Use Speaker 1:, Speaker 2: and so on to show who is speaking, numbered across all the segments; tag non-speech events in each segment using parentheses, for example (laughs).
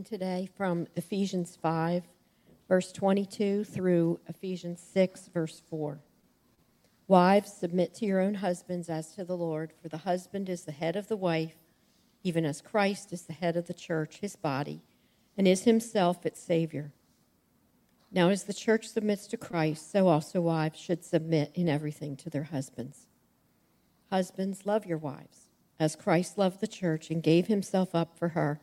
Speaker 1: reading today from Ephesians 5, verse 22 through Ephesians 6, verse 4. Wives, submit to your own husbands as to the Lord, for the husband is the head of the wife, even as Christ is the head of the church, his body, and is himself its Savior. Now, as the church submits to Christ, so also wives should submit in everything to their husbands. Husbands, love your wives, as Christ loved the church and gave himself up for her,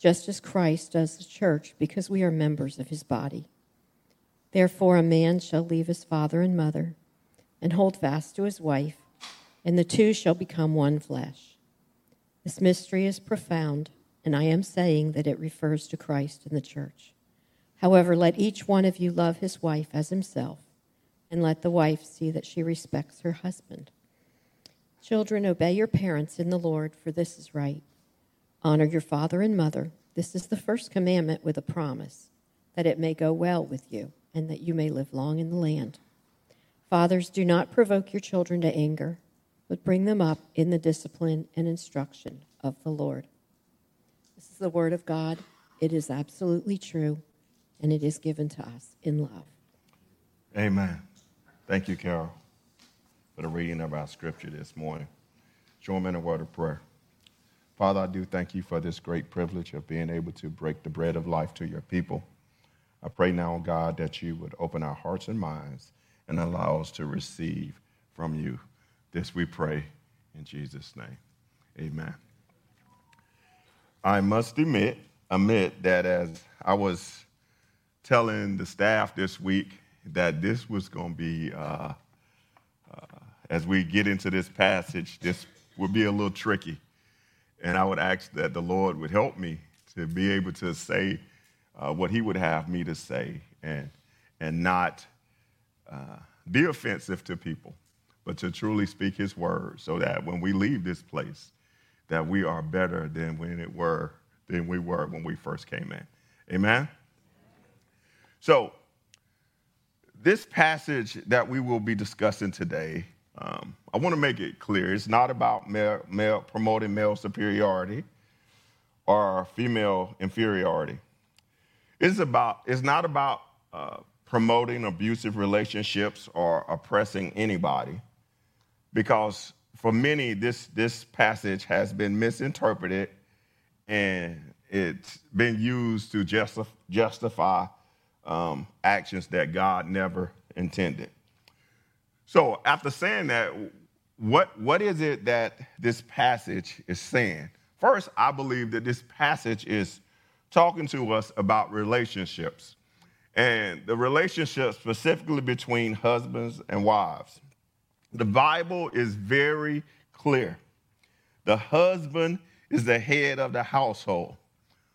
Speaker 1: just as Christ does the church, because we are members of his body. Therefore, a man shall leave his father and mother and hold fast to his wife, and the two shall become one flesh. This mystery is profound, and I am saying that it refers to Christ and the church. However, let each one of you love his wife as himself, and let the wife see that she respects her husband. Children, obey your parents in the Lord, for this is right. Honor your father and mother. This is the first commandment with a promise, that it may go well with you, and that you may live long in the land. Fathers, do not provoke your children to anger, but bring them up in the discipline and instruction of the Lord. This is the word of God. It is absolutely true and it is given to us in love.
Speaker 2: Amen. Thank you, Carol, for the reading of our scripture this morning. Join me in a word of prayer. Father, I do thank you for this great privilege of being able to break the bread of life to your people. I pray now, God, that you would open our hearts and minds and allow us to receive from you. This we pray in Jesus' name. Amen. I must admit, admit that as I was telling the staff this week that this was going to be, uh, uh, as we get into this passage, this would be a little tricky. And I would ask that the Lord would help me to be able to say uh, what He would have me to say and, and not uh, be offensive to people, but to truly speak His word so that when we leave this place, that we are better than when it were than we were when we first came in. Amen. So, this passage that we will be discussing today, um, I want to make it clear it's not about male, male, promoting male superiority or female inferiority. It's, about, it's not about uh, promoting abusive relationships or oppressing anybody, because for many, this, this passage has been misinterpreted and it's been used to justify um, actions that God never intended. So, after saying that, what, what is it that this passage is saying? First, I believe that this passage is talking to us about relationships and the relationship specifically between husbands and wives. The Bible is very clear. The husband is the head of the household.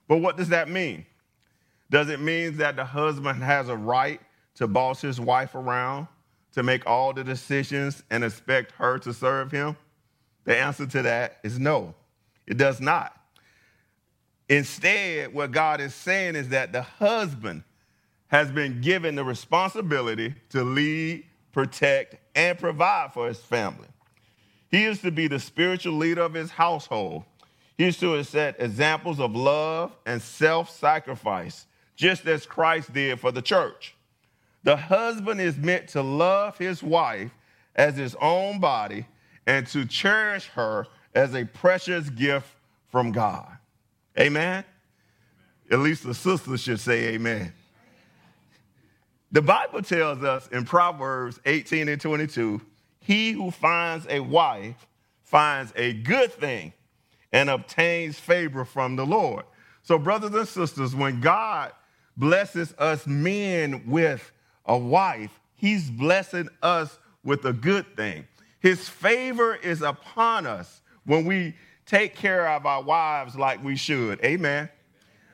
Speaker 2: But what does that mean? Does it mean that the husband has a right to boss his wife around, to make all the decisions and expect her to serve him? The answer to that is no, it does not. Instead, what God is saying is that the husband has been given the responsibility to lead, protect, and provide for his family. He is to be the spiritual leader of his household. He is to set examples of love and self sacrifice just as Christ did for the church. The husband is meant to love his wife as his own body and to cherish her as a precious gift from God. Amen? At least the sisters should say amen. The Bible tells us in Proverbs 18 and 22 he who finds a wife finds a good thing and obtains favor from the Lord. So, brothers and sisters, when God blesses us men with a wife, he's blessing us with a good thing. His favor is upon us when we take care of our wives like we should. Amen.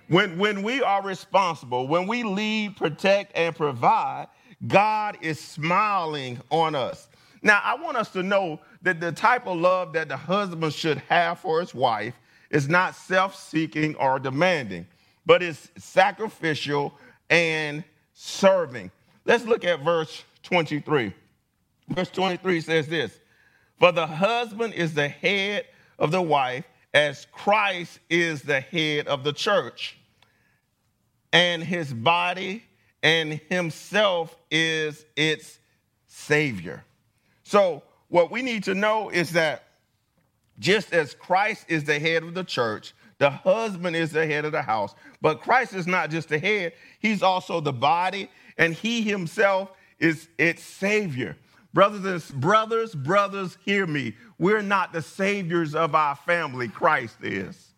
Speaker 2: When, when we are responsible, when we lead, protect, and provide, God is smiling on us. Now, I want us to know that the type of love that the husband should have for his wife is not self seeking or demanding, but it's sacrificial and serving. Let's look at verse 23. Verse 23 says this For the husband is the head of the wife, as Christ is the head of the church, and his body and himself is its Savior. So, what we need to know is that just as Christ is the head of the church, the husband is the head of the house, but Christ is not just the head, he's also the body, and he himself is its savior. Brothers and brothers, brothers, hear me. We're not the saviors of our family, Christ is.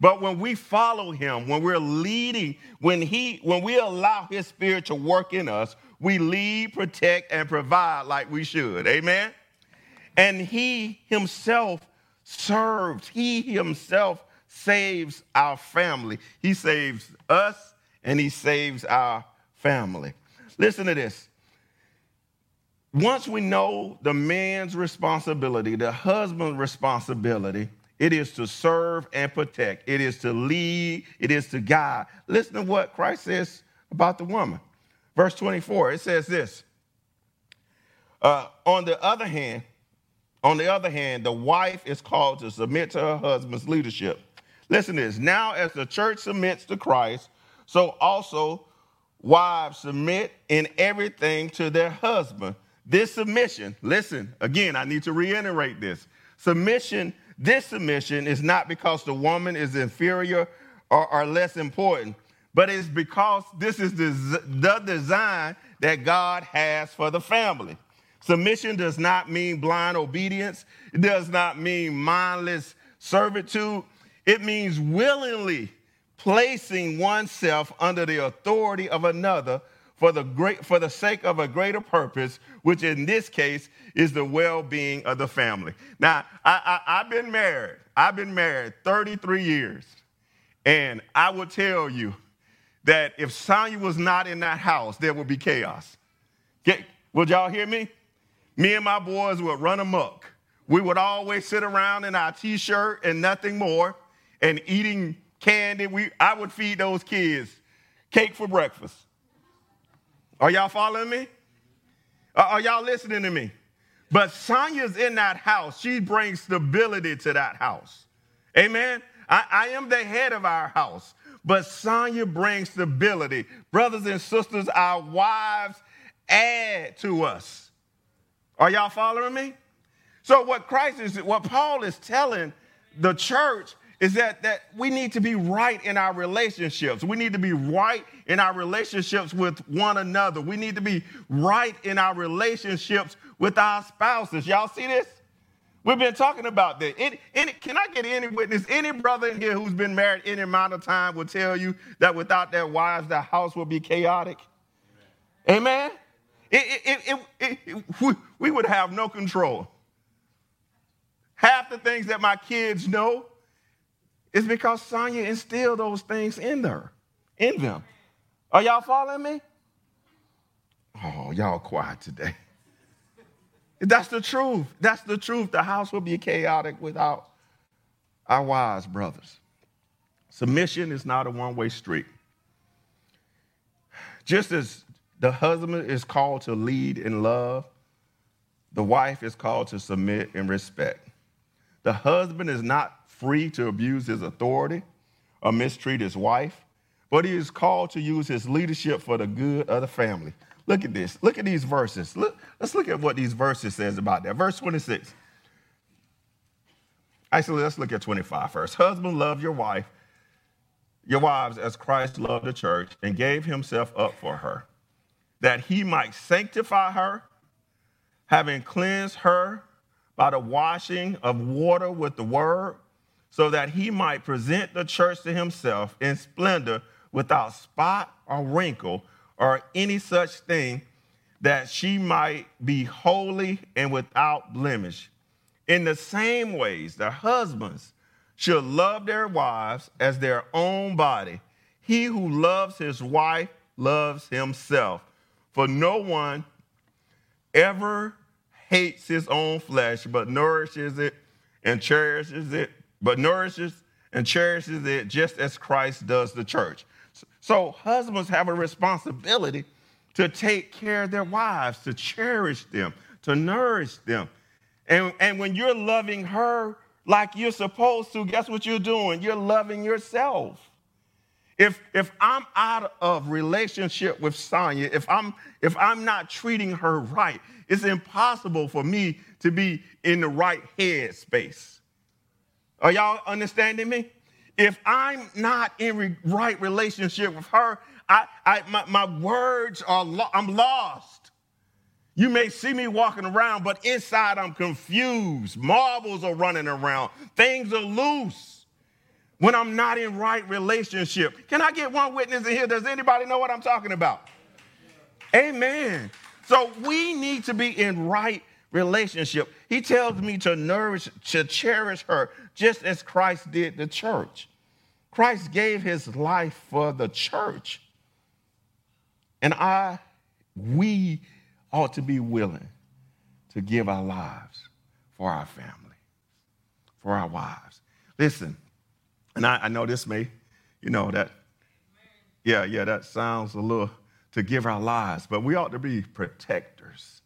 Speaker 2: But when we follow him, when we're leading, when he when we allow his spirit to work in us, we lead, protect, and provide like we should. Amen? And he himself serves, he himself saves our family. He saves us and he saves our family. Listen to this. Once we know the man's responsibility, the husband's responsibility, it is to serve and protect. It is to lead. It is to guide. Listen to what Christ says about the woman. Verse 24, it says this. Uh, on the other hand, on the other hand, the wife is called to submit to her husband's leadership. Listen to this. Now, as the church submits to Christ, so also wives submit in everything to their husband. This submission, listen, again, I need to reiterate this. Submission, this submission is not because the woman is inferior or, or less important but it's because this is the, the design that God has for the family. Submission does not mean blind obedience, it does not mean mindless servitude. It means willingly placing oneself under the authority of another for the great for the sake of a greater purpose, which in this case is the well-being of the family. Now, I, I, I've been married. I've been married 33 years, and I will tell you that if Sonya was not in that house, there would be chaos. Get, would y'all hear me? Me and my boys would run amok. We would always sit around in our t-shirt and nothing more and eating candy. We, I would feed those kids cake for breakfast. Are y'all following me? Are y'all listening to me? But Sonya's in that house. She brings stability to that house. Amen. I, I am the head of our house but Sonya brings stability. Brothers and sisters, our wives add to us. Are y'all following me? So what Christ is, what Paul is telling the church is that, that we need to be right in our relationships. We need to be right in our relationships with one another. We need to be right in our relationships with our spouses. Y'all see this? We've been talking about that. Any, any, can I get any witness? Any brother in here who's been married any amount of time will tell you that without their wives, the house will be chaotic. Amen? It, it, it, we, we would have no control. Half the things that my kids know is because Sonya instilled those things in there, in them. Are y'all following me? Oh, y'all quiet today. That's the truth. That's the truth. The house will be chaotic without our wise brothers. Submission is not a one way street. Just as the husband is called to lead in love, the wife is called to submit in respect. The husband is not free to abuse his authority or mistreat his wife, but he is called to use his leadership for the good of the family. Look at this. Look at these verses. Look, let's look at what these verses says about that. Verse 26. Actually, let's look at 25 first. Husband, love your wife, your wives as Christ loved the church and gave himself up for her, that he might sanctify her, having cleansed her by the washing of water with the word, so that he might present the church to himself in splendor without spot or wrinkle or any such thing, that she might be holy and without blemish. In the same ways, the husbands should love their wives as their own body. He who loves his wife loves himself. For no one ever hates his own flesh, but nourishes it and cherishes it, but nourishes and cherishes it just as Christ does the church. So husbands have a responsibility to take care of their wives, to cherish them, to nourish them. And, and when you're loving her like you're supposed to, guess what you're doing? You're loving yourself. If, if I'm out of relationship with Sonya, if I'm, if I'm not treating her right, it's impossible for me to be in the right head space. Are y'all understanding me? If I'm not in re- right relationship with her, I, I, my, my words are, lo- I'm lost. You may see me walking around, but inside I'm confused. Marbles are running around. Things are loose when I'm not in right relationship. Can I get one witness in here? Does anybody know what I'm talking about? Amen. So we need to be in right relationship. He tells me to nourish, to cherish her, just as Christ did the church. Christ gave his life for the church. And I, we ought to be willing to give our lives for our family, for our wives. Listen, and I, I know this may, you know, that, yeah, yeah, that sounds a little to give our lives, but we ought to be protectors.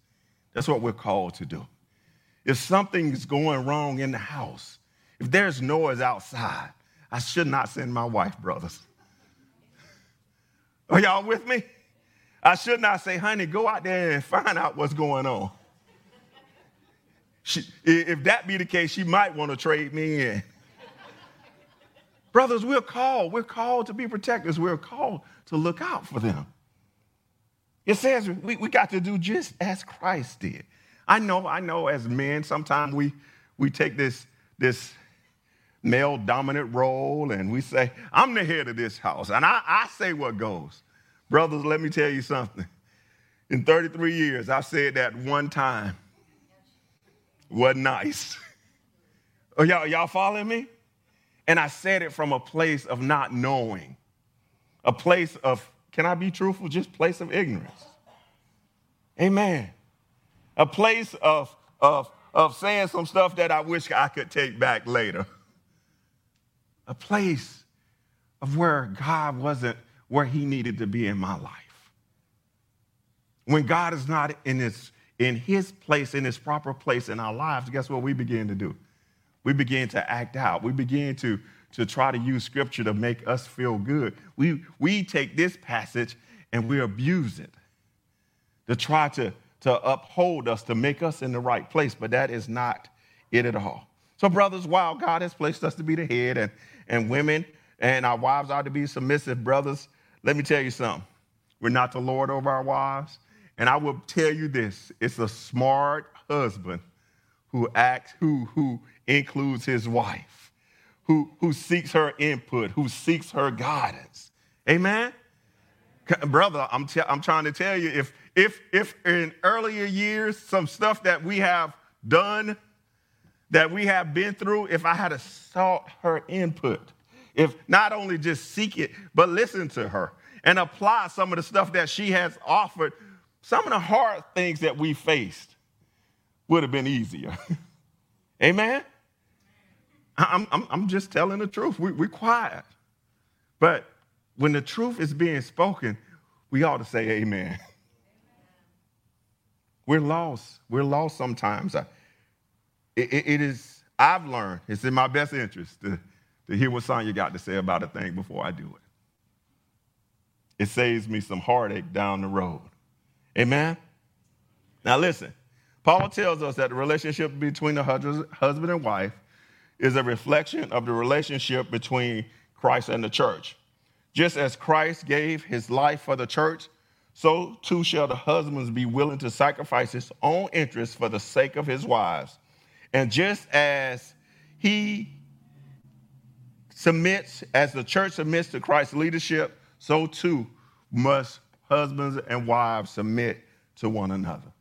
Speaker 2: That's what we're called to do. If something's going wrong in the house, if there's noise outside, I should not send my wife, brothers. Are y'all with me? I should not say, honey, go out there and find out what's going on. She, if that be the case, she might want to trade me in. Brothers, we're called. We're called to be protectors. We're called to look out for them. It says we, we got to do just as Christ did. I know, I know as men, sometimes we, we take this, this male dominant role and we say, I'm the head of this house and I, I say what goes. Brothers, let me tell you something. In 33 years, I said that one time. What nice. (laughs) Oh, y'all, y'all following me? And I said it from a place of not knowing, a place of, can I be truthful? Just place of ignorance. Amen. A place of, of, of saying some stuff that I wish I could take back later. (laughs) A place of where God wasn't where he needed to be in my life. When God is not in his, in his place, in his proper place in our lives, guess what we begin to do? We begin to act out. We begin to, to try to use scripture to make us feel good. We, we take this passage and we abuse it to try to, to uphold us, to make us in the right place, but that is not it at all. So, brothers, while God has placed us to be the head and, and women and our wives are to be submissive, brothers, let me tell you something. We're not the Lord over our wives. And I will tell you this it's a smart husband who acts, who, who includes his wife, who, who seeks her input, who seeks her guidance. Amen? Brother, I'm, t- I'm trying to tell you if, if, if in earlier years, some stuff that we have done, that we have been through, if I had sought her input, if not only just seek it, but listen to her and apply some of the stuff that she has offered, some of the hard things that we faced would have been easier. (laughs) Amen? I'm, I'm, I'm, just telling the truth. We, we're quiet. But when the truth is being spoken, we ought to say amen. (laughs) We're lost. We're lost sometimes. It, it, is, I've learned, it's in my best interest to to hear what Sonya got to say about a thing before I do it. It saves me some heartache down the road. Amen? Now, listen, Paul tells us that the relationship between the husband and wife is a reflection of the relationship between Christ and the church. Just as Christ gave his life for the church, so too shall the husbands be willing to sacrifice his own interests for the sake of his wives. And just as he submits, as the church submits to Christ's leadership, so too must husbands and wives submit to one another.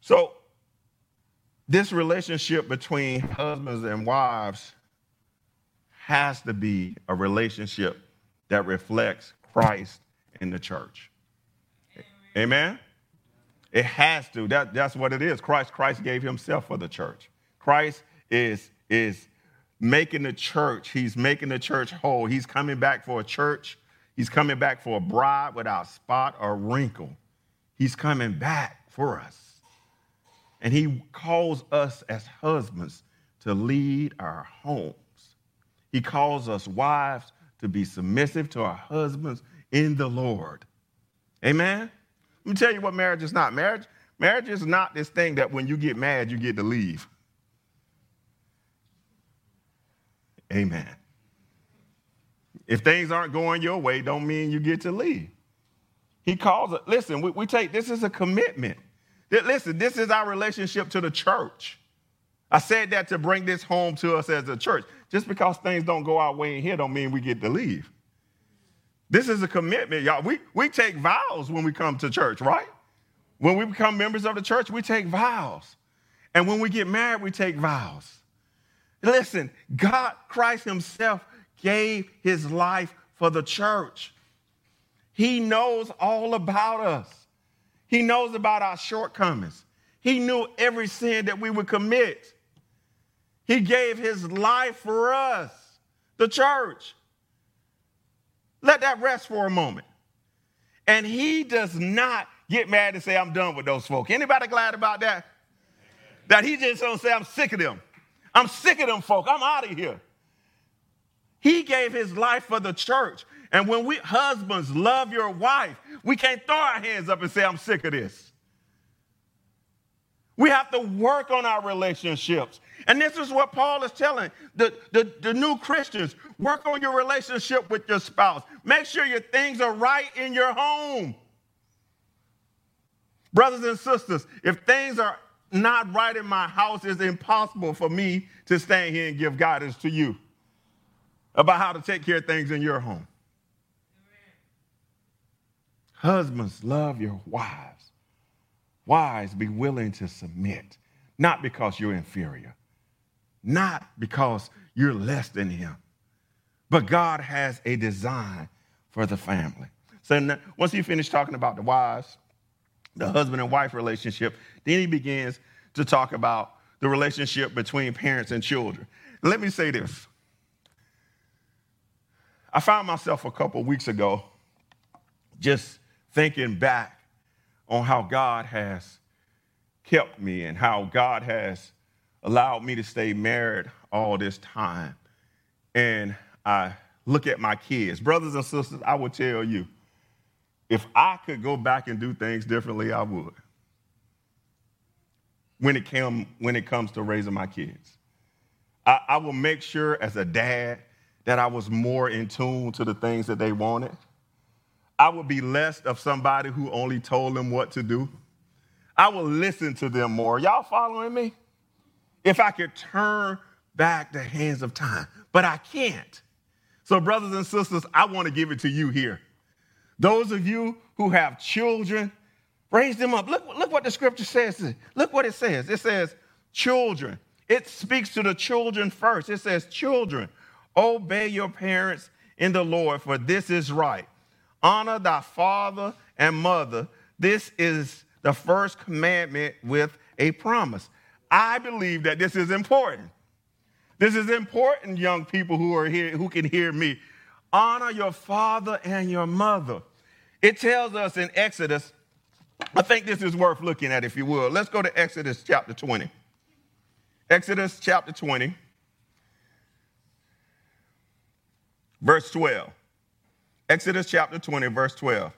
Speaker 2: So, this relationship between husbands and wives has to be a relationship that reflects Christ in the church. Amen? It has to. That, that's what it is. Christ, Christ gave himself for the church. Christ is, is making the church, he's making the church whole. He's coming back for a church. He's coming back for a bride without spot or wrinkle. He's coming back for us. And he calls us as husbands to lead our homes. He calls us wives to be submissive to our husbands in the Lord. Amen? Let me tell you what marriage is not. Marriage, marriage is not this thing that when you get mad, you get to leave. Amen. If things aren't going your way, don't mean you get to leave. He calls it, listen, we, we take this is a commitment. That, Listen, this is our relationship to the church. I said that to bring this home to us as a church. Just because things don't go our way in here don't mean we get to leave. This is a commitment, y'all. We, we take vows when we come to church, right? When we become members of the church, we take vows. And when we get married, we take vows. Listen, God, Christ Himself, gave His life for the church. He knows all about us. He knows about our shortcomings. He knew every sin that we would commit. He gave his life for us, the church. Let that rest for a moment. And he does not get mad and say, I'm done with those folk. Anybody glad about that? That he just don't say, I'm sick of them. I'm sick of them folk. I'm out of here. He gave his life for the church. And when we husbands love your wife, we can't throw our hands up and say, I'm sick of this. We have to work on our relationships. And this is what Paul is telling the, the, the, new Christians work on your relationship with your spouse. Make sure your things are right in your home. Brothers and sisters, if things are not right in my house, it's impossible for me to stand here and give guidance to you about how to take care of things in your home. Husbands, love your wives. Wives, be willing to submit, not because you're inferior, not because you're less than him, but God has a design for the family. So now, once you finish talking about the wives, the husband and wife relationship, then he begins to talk about the relationship between parents and children. Let me say this. I found myself a couple weeks ago just thinking back on how God has kept me and how God has allowed me to stay married all this time. And I look at my kids. Brothers and sisters, I will tell you, if I could go back and do things differently, I would. When it, came, when it comes to raising my kids, I, I will make sure as a dad that I was more in tune to the things that they wanted. I would be less of somebody who only told them what to do. I will listen to them more. Y'all following me? If I could turn back the hands of time, but I can't. So, brothers and sisters, I want to give it to you here. Those of you who have children, raise them up. Look, look what the scripture says. Look what it says. It says, children. It speaks to the children first. It says, children, obey your parents in the Lord, for this is right. Honor thy father and mother. This is the first commandment with a promise. I believe that this is important. This is important, young people who are here, who can hear me. Honor your father and your mother. It tells us in Exodus, I think this is worth looking at, if you will. Let's go to Exodus chapter 20. Exodus chapter 20, verse 12. Exodus chapter 20, verse 12.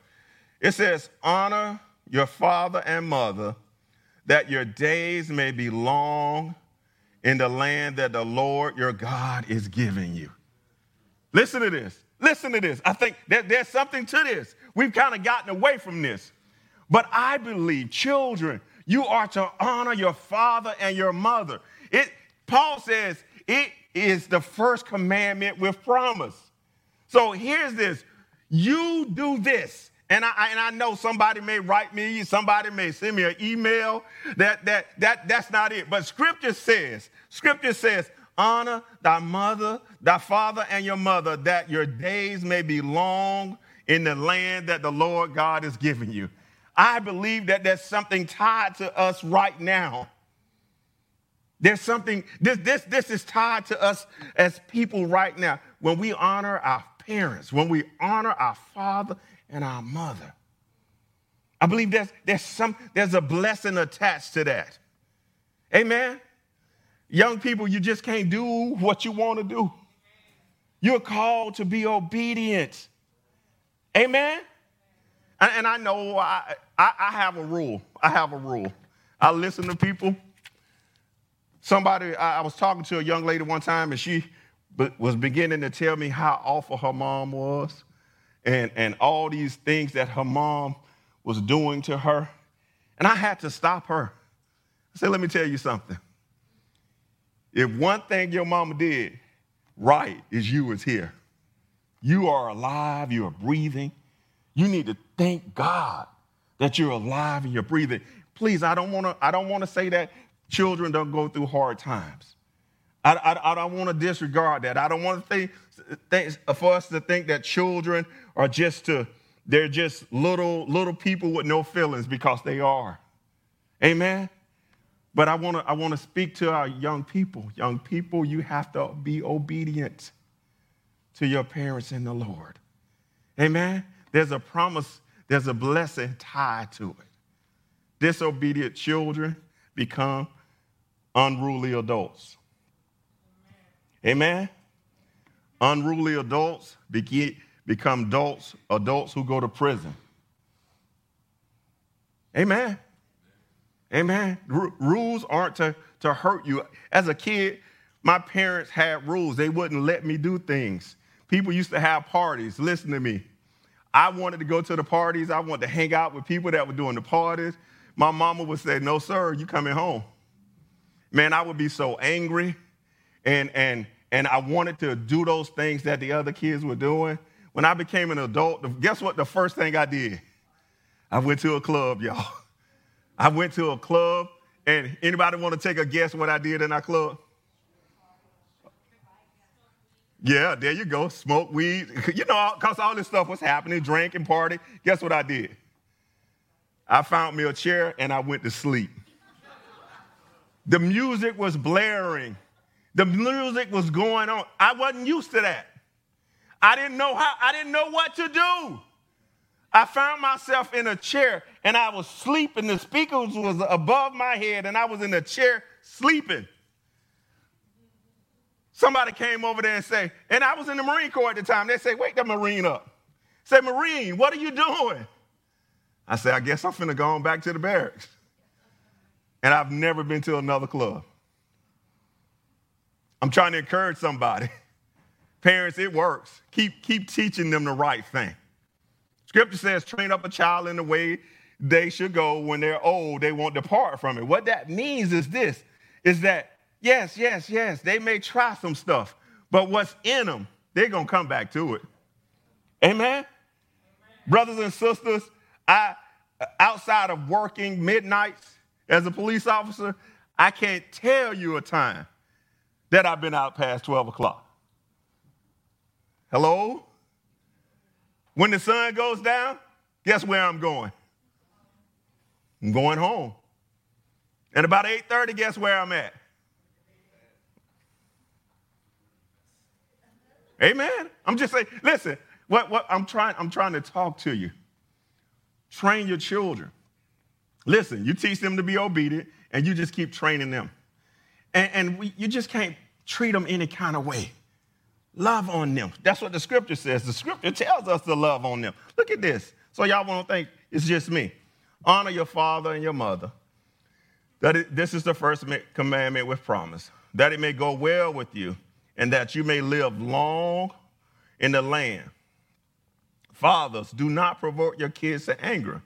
Speaker 2: It says, Honor your father and mother, that your days may be long in the land that the Lord your God is giving you. Listen to this. Listen to this. I think that there's something to this. We've kind of gotten away from this. But I believe, children, you are to honor your father and your mother. It, Paul says it is the first commandment with promise. So here's this you do this. And I, and I know somebody may write me, somebody may send me an email. That, that, that, that's not it. But scripture says, scripture says, honor thy mother, thy father, and your mother, that your days may be long in the land that the Lord God is giving you. I believe that there's something tied to us right now. There's something, this, this, this is tied to us as people right now. When we honor our parents, when we honor our father and our mother, I believe there's, there's, some, there's a blessing attached to that. Amen? Young people, you just can't do what you want to do. You're called to be obedient. Amen? And, I know I, I, have a rule. I have a rule. I listen to people. Somebody, I was talking to a young lady one time, and she was beginning to tell me how awful her mom was and, and all these things that her mom was doing to her. And I had to stop her. I said, let me tell you something. If one thing your mama did right is you was here. You are alive, you are breathing. You need to thank God that you're alive and you're breathing. Please, I don't want to I don't want to say that children don't go through hard times. I, I, I don't want to disregard that. I don't want to think, think for us to think that children are just to they're just little little people with no feelings because they are. Amen. But I want to I want to speak to our young people. Young people, you have to be obedient to your parents in the Lord. Amen. There's a promise, there's a blessing tied to it. Disobedient children become unruly adults. Amen. Unruly adults become adults, adults who go to prison. Amen. Amen. R- rules aren't to, to hurt you. As a kid, my parents had rules. They wouldn't let me do things. People used to have parties. Listen to me. I wanted to go to the parties. I wanted to hang out with people that were doing the parties. My mama would say, No, sir, you coming home. Man, I would be so angry. And, and, and I wanted to do those things that the other kids were doing. When I became an adult, guess what the first thing I did? I went to a club, y'all. (laughs) I went to a club, and anybody want to take a guess what I did in that club? Yeah, there you go. Smoke weed. (laughs) You know, because all this stuff was happening, drink and party. Guess what I did? I found me a chair and I went to sleep. the music was blaring. The music was going on. I wasn't used to that. I didn't know how, I didn't know what to do. I found myself in a chair and I was sleeping. The speakers was above my head and I was in a chair sleeping. Somebody came over there and say, and I was in the Marine Corps at the time. They say, wake that Marine up. Say, Marine, what are you doing? I said, I guess I'm finna go on back to the barracks. And I've never been to another club. I'm trying to encourage somebody. (laughs) Parents, it works. Keep, keep teaching them the right thing. Scripture says, train up a child in the way they should go. When they're old, they won't depart from it. What that means is this is that, yes, yes, yes, they may try some stuff, but what's in them, they're going to come back to it. Amen? Amen? Brothers and sisters, I, outside of working midnights as a police officer, I can't tell you a time that I've been out past 12 o'clock. Hello? When the sun goes down, guess where I'm going? I'm going home. And about 8:30, guess where I'm at? Amen. I'm just saying, listen, what, what I'm trying, I'm trying to talk to you. Train your children. Listen, you teach them to be obedient, and you just keep training them. And, and we, you just can't treat them any kind of way. Love on them. That's what the scripture says. The scripture tells us to love on them. Look at this. So y'all won't think it's just me. Honor your father and your mother. That is, this is the first commandment with promise. that it may go well with you, and that you may live long in the land. Fathers, do not provoke your kids to anger,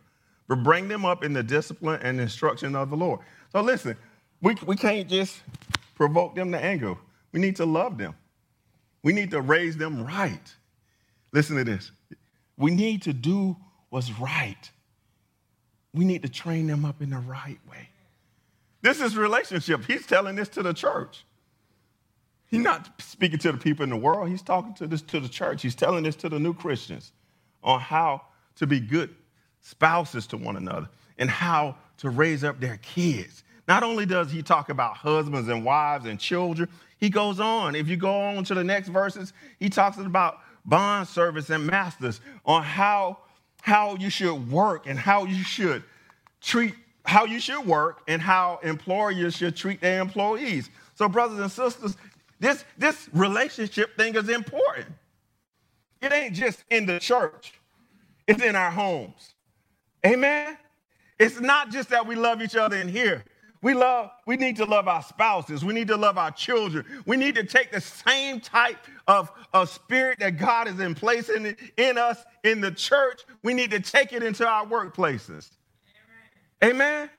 Speaker 2: but bring them up in the discipline and instruction of the Lord. So listen, we, we can't just provoke them to anger. We need to love them. We need to raise them right. Listen to this. We need to do what's right. We need to train them up in the right way. This is relationship. He's telling this to the church. He's not speaking to the people in the world. He's talking to this to the church. He's telling this to the new Christians on how to be good spouses to one another and how to raise up their kids. Not only does he talk about husbands and wives and children, he goes on. If you go on to the next verses, he talks about bond servants and masters on how, how you should work and how you should treat how you should work and how employers should treat their employees. So, brothers and sisters, this, this relationship thing is important. It ain't just in the church, it's in our homes. Amen? It's not just that we love each other in here. We love, we need to love our spouses. We need to love our children. We need to take the same type of, of spirit that God is in place in, in us in the church. We need to take it into our workplaces. Amen. Amen.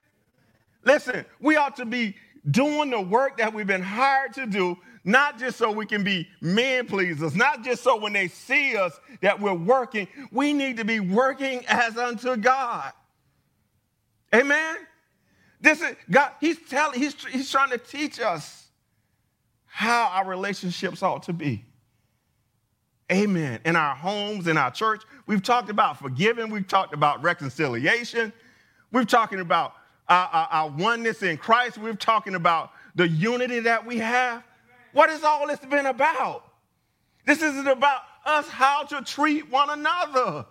Speaker 2: Listen, we ought to be doing the work that we've been hired to do, not just so we can be men pleasers, not just so when they see us that we're working. We need to be working as unto God. Amen. This is God, he's telling, he's, he's trying to teach us how our relationships ought to be. Amen. In our homes, in our church, we've talked about forgiving, we've talked about reconciliation, we've talking about our, our, our oneness in Christ, we've talking about the unity that we have. What has all this been about? This isn't about us how to treat one another.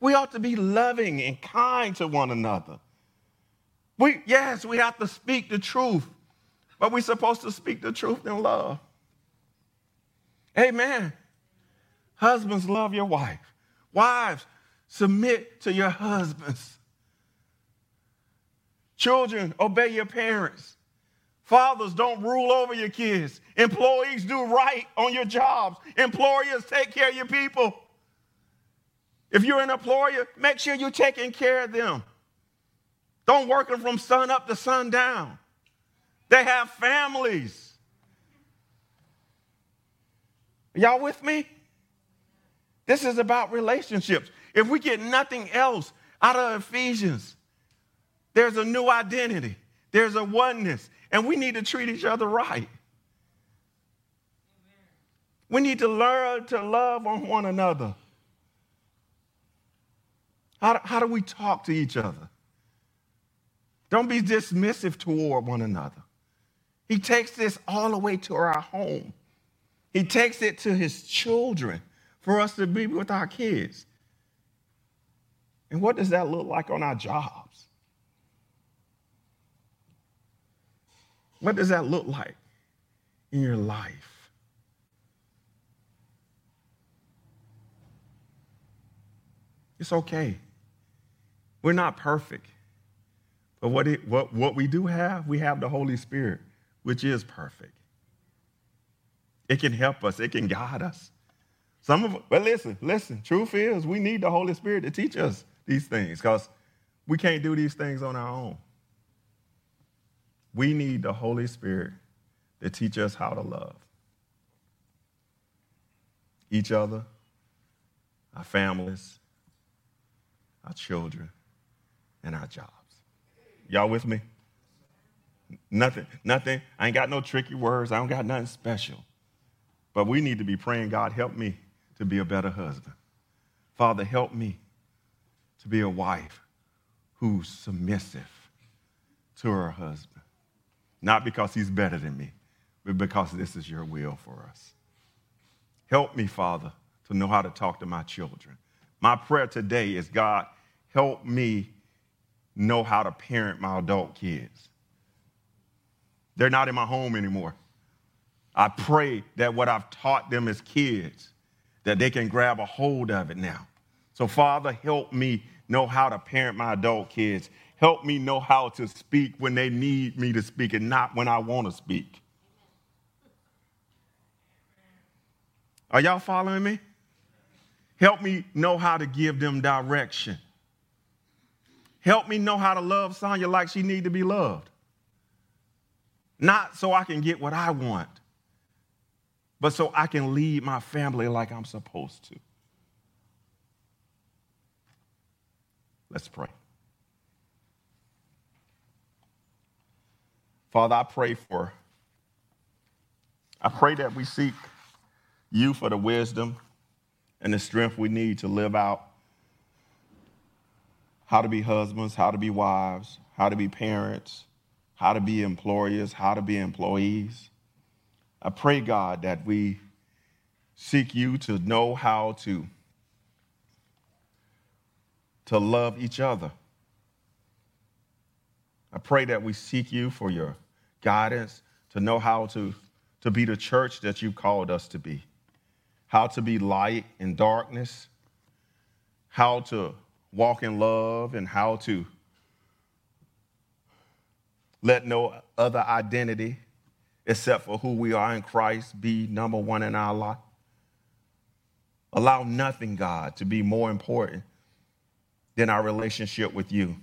Speaker 2: We ought to be loving and kind to one another. We, yes, we have to speak the truth, but we're supposed to speak the truth in love. Amen. Husbands, love your wife. Wives, submit to your husbands. Children, obey your parents. Fathers, don't rule over your kids. Employees, do right on your jobs. Employers, take care of your people. If you're an employer, make sure you're taking care of them. Don't work them from sun up to sundown. They have families. Y'all with me? This is about relationships. If we get nothing else out of Ephesians, there's a new identity, there's a oneness, and we need to treat each other right. We need to learn to love on one another. How how do we talk to each other? Don't be dismissive toward one another. He takes this all the way to our home. He takes it to his children for us to be with our kids. And what does that look like on our jobs? What does that look like in your life? It's okay. We're not perfect. But what, it, what, what we do have, we have the Holy Spirit, which is perfect. It can help us, it can guide us. Some of but listen, listen, truth is we need the Holy Spirit to teach us these things because we can't do these things on our own. We need the Holy Spirit to teach us how to love each other, our families, our children, and our jobs. Y'all with me? Nothing, nothing. I ain't got no tricky words. I don't got nothing special. But we need to be praying, God, help me to be a better husband. Father, help me to be a wife who's submissive to her husband. Not because he's better than me, but because this is your will for us. Help me, Father, to know how to talk to my children. My prayer today is God, help me know how to parent my adult kids. They're not in my home anymore. I pray that what I've taught them as kids, that they can grab a hold of it now. So, Father, help me know how to parent my adult kids. Help me know how to speak when they need me to speak and not when I want to speak. Are y'all following me? Help me know how to give them direction. Help me know how to love Sonia like she need to be loved. Not so I can get what I want, but so I can lead my family like I'm supposed to. Let's pray. Father, I pray for, I pray that we seek you for the wisdom and the strength we need to live out how to be husbands, how to be wives, how to be parents, how to be employers, how to be employees. I pray, God, that we seek you to know how to, to love each other. I pray that we seek you for your guidance to know how to, to be the church that you called us to be how to be light in darkness, how to walk in love, and how to let no other identity except for who we are in Christ be number one in our life. Allow nothing, God, to be more important than our relationship with you.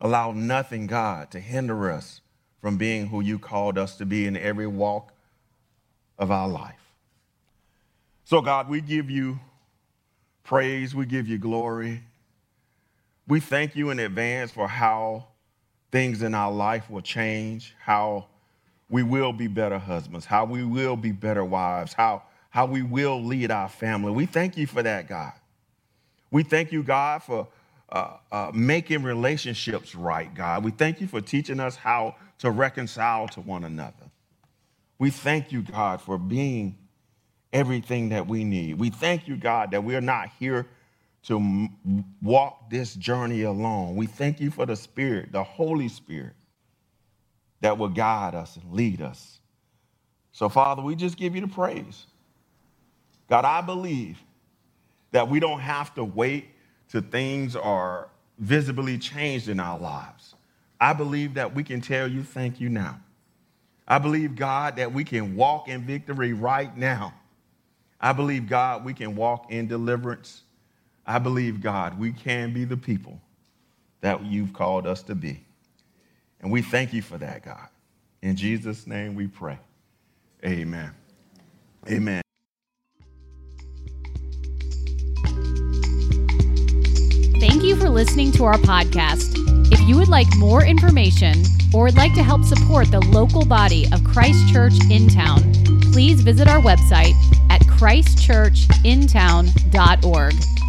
Speaker 2: Allow nothing, God, to hinder us from being who you called us to be in every walk of our life. So, God, we give you praise, we give you glory. We thank you in advance for how things in our life will change, how we will be better husbands, how we will be better wives, how, how we will lead our family. We thank you for that, God. We thank you, God, for uh, uh, making relationships right, God. We thank you for teaching us how to reconcile to one another. We thank you, God, for being everything that we need. We thank you, God, that we're not here to walk this journey alone. We thank you for the Spirit, the Holy Spirit, that will guide us and lead us. So, Father, we just give you the praise. God, I believe that we don't have to wait till things are visibly changed in our lives. I believe that we can tell you thank you now. I believe, God, that we can walk in victory right now I believe, God, we can walk in deliverance. I believe, God, we can be the people that you've called us to be. And we thank you for that, God. In Jesus' name we pray. Amen. Amen.
Speaker 3: Thank you for listening to our podcast. If you would like more information or would like to help support the local body of Christ Church in town, please visit our website christchurchintown.org.